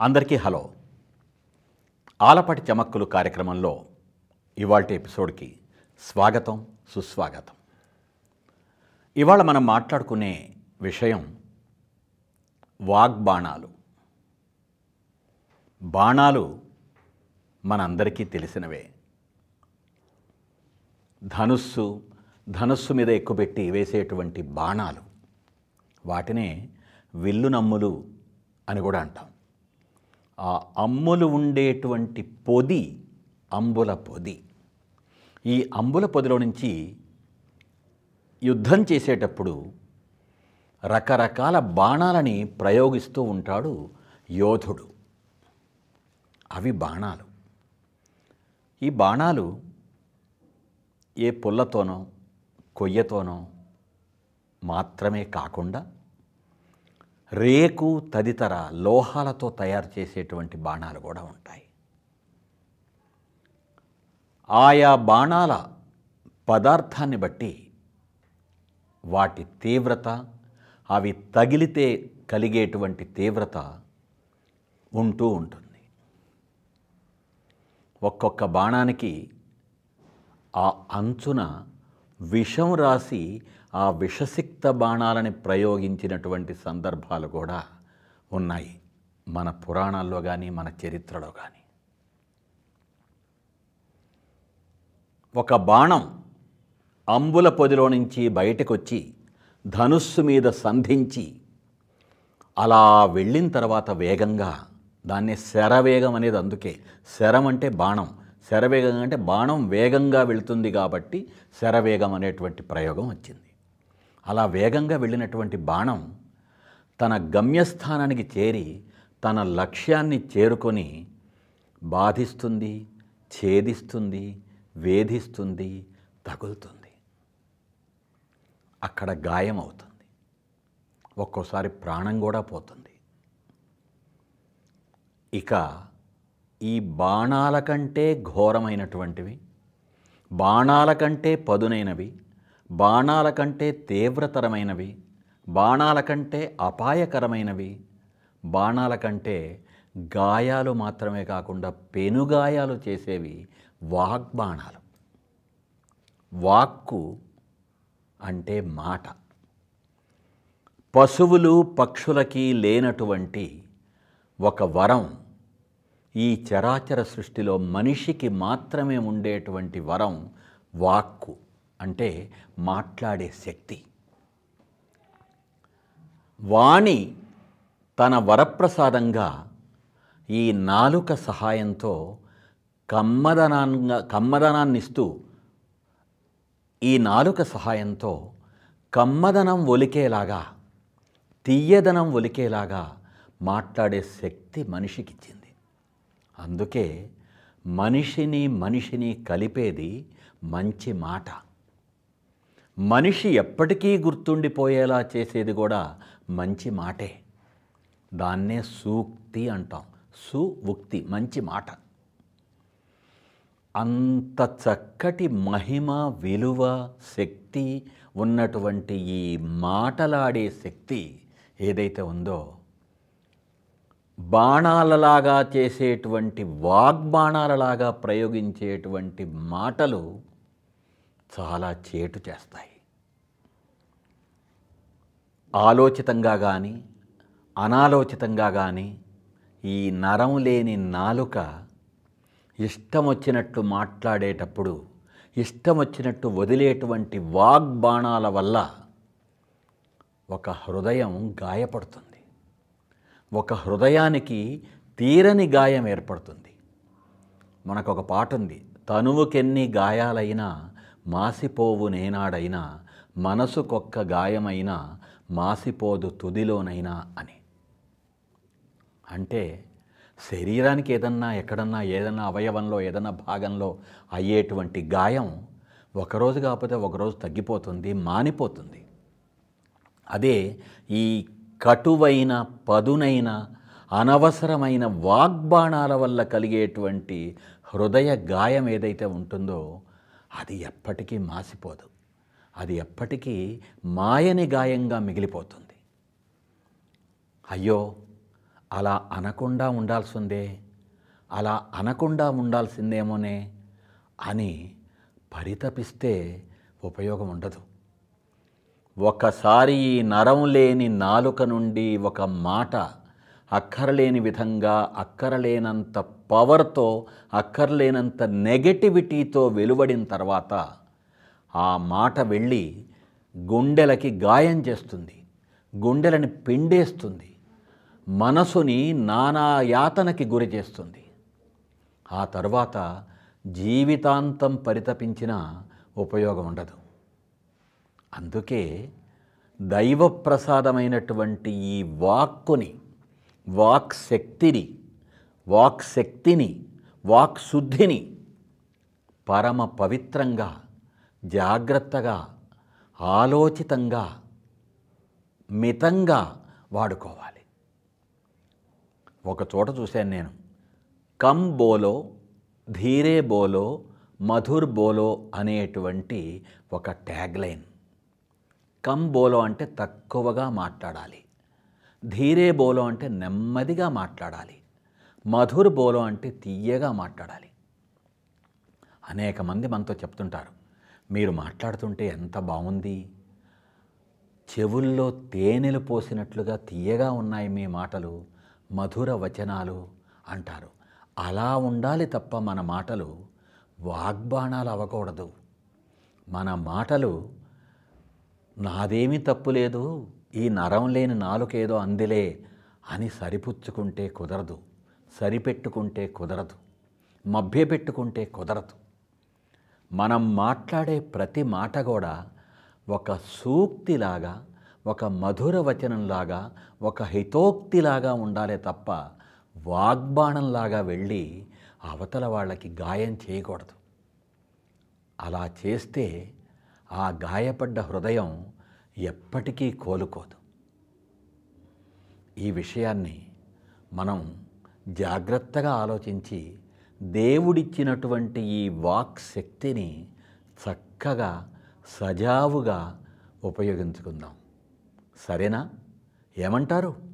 అందరికీ హలో. ఆలపాటి చమక్కులు కార్యక్రమంలో ఇవాళ ఎపిసోడ్కి స్వాగతం సుస్వాగతం. ఇవాళ మనం మాట్లాడుకునే విషయం వాగ్బాణాలు. బాణాలు మనందరికీ తెలిసినవే. ధనుస్సు ధనుస్సు మీద ఎక్కుపెట్టి వేసేటువంటి బాణాలు. వాటినే విల్లునమ్ములు అని కూడా అంటాం. ఆ అమ్ములు ఉండేటువంటి పొది అంబుల పొది. ఈ అంబుల పొదిలో నుంచి యుద్ధం చేసేటప్పుడు రకరకాల బాణాలని ప్రయోగిస్తూ ఉంటాడు యోధుడు. అవి బాణాలు. ఈ బాణాలు ఏ పుల్లతోనో కొయ్యతోనో మాత్రమే కాకుండా రేకు తదితర లోహాలతో తయారు చేసేటువంటి బాణాలు కూడా ఉంటాయి. ఆయా బాణాల పదార్థాన్ని బట్టి వాటి తీవ్రత అవి తగిలితే కలిగేటువంటి తీవ్రత ఉంటూ ఉంటుంది. ఒక్కొక్క బాణానికి ఆ అంచున విషం రాసి ఆ విషసిక్త బాణాలని ప్రయోగించినటువంటి సందర్భాలు కూడా ఉన్నాయి. మన పురాణాల్లో కానీ మన చరిత్రలో కానీ ఒక బాణం అంబుల పొదిలో నుంచి బయటకు వచ్చి ధనుస్సు మీద సంధించి అలా వెళ్ళిన తర్వాత వేగంగా దాన్ని శరవేగం అనేది అందుకే. శరం అంటే బాణం. శరవేగం అంటే బాణం వేగంగా వెళుతుంది కాబట్టి శరవేగం అనేటువంటి ప్రయోగం వచ్చింది. అలా వేగంగా వెళ్ళినటువంటి బాణం తన గమ్యస్థానానికి చేరి తన లక్ష్యాన్ని చేరుకొని బాధిస్తుంది ఛేదిస్తుంది వేధిస్తుంది తగులుతుంది. అక్కడ గాయం అవుతుంది. ఒక్కోసారి ప్రాణం కూడా పోతుంది. ఇక ఈ బాణాల కంటే ఘోరమైనటువంటివి బాణాల కంటే పదునైనవి బాణాల కంటే తీవ్రతరమైనవి బాణాల కంటే అపాయకరమైనవి బాణాల కంటే గాయాలు మాత్రమే కాకుండా పెనుగాయాలు చేసేవి వాగ్బాణాలు. వాక్కు అంటే మాట. పశువులు పక్షులకి లేనటువంటి ఒక వరం ఈ చరాచర సృష్టిలో మనిషికి మాత్రమే ఉండేటువంటి వరం వాక్కు. అంటే మాట్లాడే శక్తి. వాణి తన వరప్రసాదంగా ఈ నాలుక సహాయంతో కమ్మదనంగా కమ్మదనాన్నిస్తూ ఈ నాలుక సహాయంతో కమ్మదనం ఒలికేలాగా తీయదనం ఒలికేలాగా మాట్లాడే శక్తి మనిషికిచ్చింది అందుకే మనిషిని మనిషిని కలిపేది మంచి మాట. మనిషి ఎప్పటికీ గుర్తుండిపోయేలా చేసేది కూడా మంచి మాటే. దాన్నే సూక్తి అంటాం. సు ఉక్తి మంచి మాట. అంత చక్కటి మహిమ విలువ శక్తి ఉన్నటువంటి ఈ మాటలాడే శక్తి ఏదైతే ఉందో బాణాలలాగా చేసేటువంటి వాగ్బాణాలలాగా ప్రయోగించేటువంటి మాటలు చాలా చేటు చేస్తాయి. ఆలోచితంగా కానీ అనాలోచితంగా కానీ ఈ నరం లేని నాలుక ఇష్టం వచ్చినట్టు మాట్లాడేటప్పుడు ఇష్టం వచ్చినట్టు వదిలేటువంటి వాగ్బాణాల వల్ల ఒక హృదయం గాయపడుతుంది. ఒక హృదయానికి తీరని గాయం ఏర్పడుతుంది. మనకు ఒక పాట ఉంది తనువుకెన్ని గాయాలైనా మాసిపోవు నేనాడైనా మనసుకొక్క గాయమైనా మాసిపోదు తుదిలోనైనా అని. అంటే శరీరానికి ఏదన్నా ఎక్కడన్నా ఏదన్నా అవయవంలో ఏదన్నా భాగంలో అయ్యేటువంటి గాయం ఒకరోజు కాకపోతే ఒకరోజు తగ్గిపోతుంది మానిపోతుంది. అదే ఈ కటువైన పదునైన అనవసరమైన వాగ్బాణాల వల్ల కలిగేటువంటి హృదయ గాయం ఏదైతే ఉంటుందో అది ఎప్పటికీ మాసిపోదు. అది ఎప్పటికీ మాయని గాయంగా మిగిలిపోతుంది. అయ్యో అలా అనకుండా ఉండాల్సిందే అలా అనకుండా ఉండాల్సిందేమోనే అని పరితపిస్తే ఉపయోగం ఉండదు. ఒకసారి ఈ నరం లేని నాలుక నుండి ఒక మాట అక్కరలేని విధంగా అక్కరలేనంత పవర్తో అక్కర్లేనంత నెగటివిటీతో వెలువడిన తర్వాత ఆ మాట వెళ్ళి గుండెలకి గాయం చేస్తుంది. గుండెలని పిండేస్తుంది. మనసుని నానా యాతనకి గురి చేస్తుంది. ఆ తర్వాత జీవితాంతం పరితపించిన ఉపయోగం ఉండదు. అందుకే దైవప్రసాదమైనటువంటి ఈ వాక్కుని వాక్ శక్తిని వాక్ శక్తిని వాక్ శుద్ధిని పరమ పవిత్రంగా జాగ్రత్తగా ఆలోచితంగా మితంగా వాడుకోవాలి. ఒక చోట చూశాను నేను. కమ్ బోలో ధీరే బోలో మధుర్ బోలో అనేటువంటి ఒక ట్యాగ్ లైన్. కమ్ బోలో అంటే తక్కువగా మాట్లాడాలి. ధీరే బోలో అంటే నెమ్మదిగా మాట్లాడాలి. మధుర్ బోలో అంటే తీయగా మాట్లాడాలి. అనేక మంది మనతో చెప్తుంటారు మీరు మాట్లాడుతుంటే ఎంత బాగుంది చెవుల్లో తేనెలు పోసినట్లుగా తీయగా ఉన్నాయి మీ మాటలు మధుర వచనాలు అంటారు. అలా ఉండాలి తప్ప మన మాటలు వాగ్బాణాలు అవ్వకూడదు. మన మాటలు నాదేమీ తప్పు లేదు ఈ నరం లేని నాలుకేదో అందిలే అని సరిపుచ్చుకుంటే కుదరదు సరిపెట్టుకుంటే కుదరదు మభ్యపెట్టుకుంటే కుదరదు. మనం మాట్లాడే ప్రతి మాట కూడా ఒక సూక్తిలాగా ఒక మధుర వచనంలాగా ఒక హితోక్తిలాగా ఉండాలే తప్ప వాగ్బాణంలాగా వెళ్ళి అవతల వాళ్ళకి గాయం చేయకూడదు. అలా చేస్తే ఆ గాయపడ్డ హృదయం ఎప్పటికీ కోలుకోదు. ఈ విషయాన్ని మనం జాగ్రత్తగా ఆలోచించి దేవుడిచ్చినటువంటి ఈ వాక్ శక్తిని చక్కగా సజావుగా ఉపయోగించుకుందాం. సరేనా? ఏమంటారు?